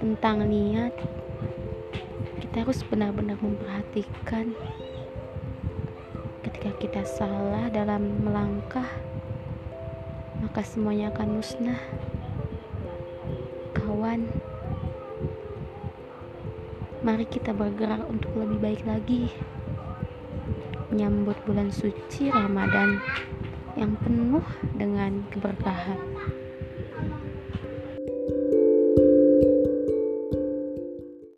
tentang niat kita harus benar-benar memperhatikan ketika kita salah dalam melangkah maka semuanya akan musnah. Kawan mari kita bergerak untuk lebih baik lagi. Menyambut bulan suci Ramadan yang penuh dengan keberkahan.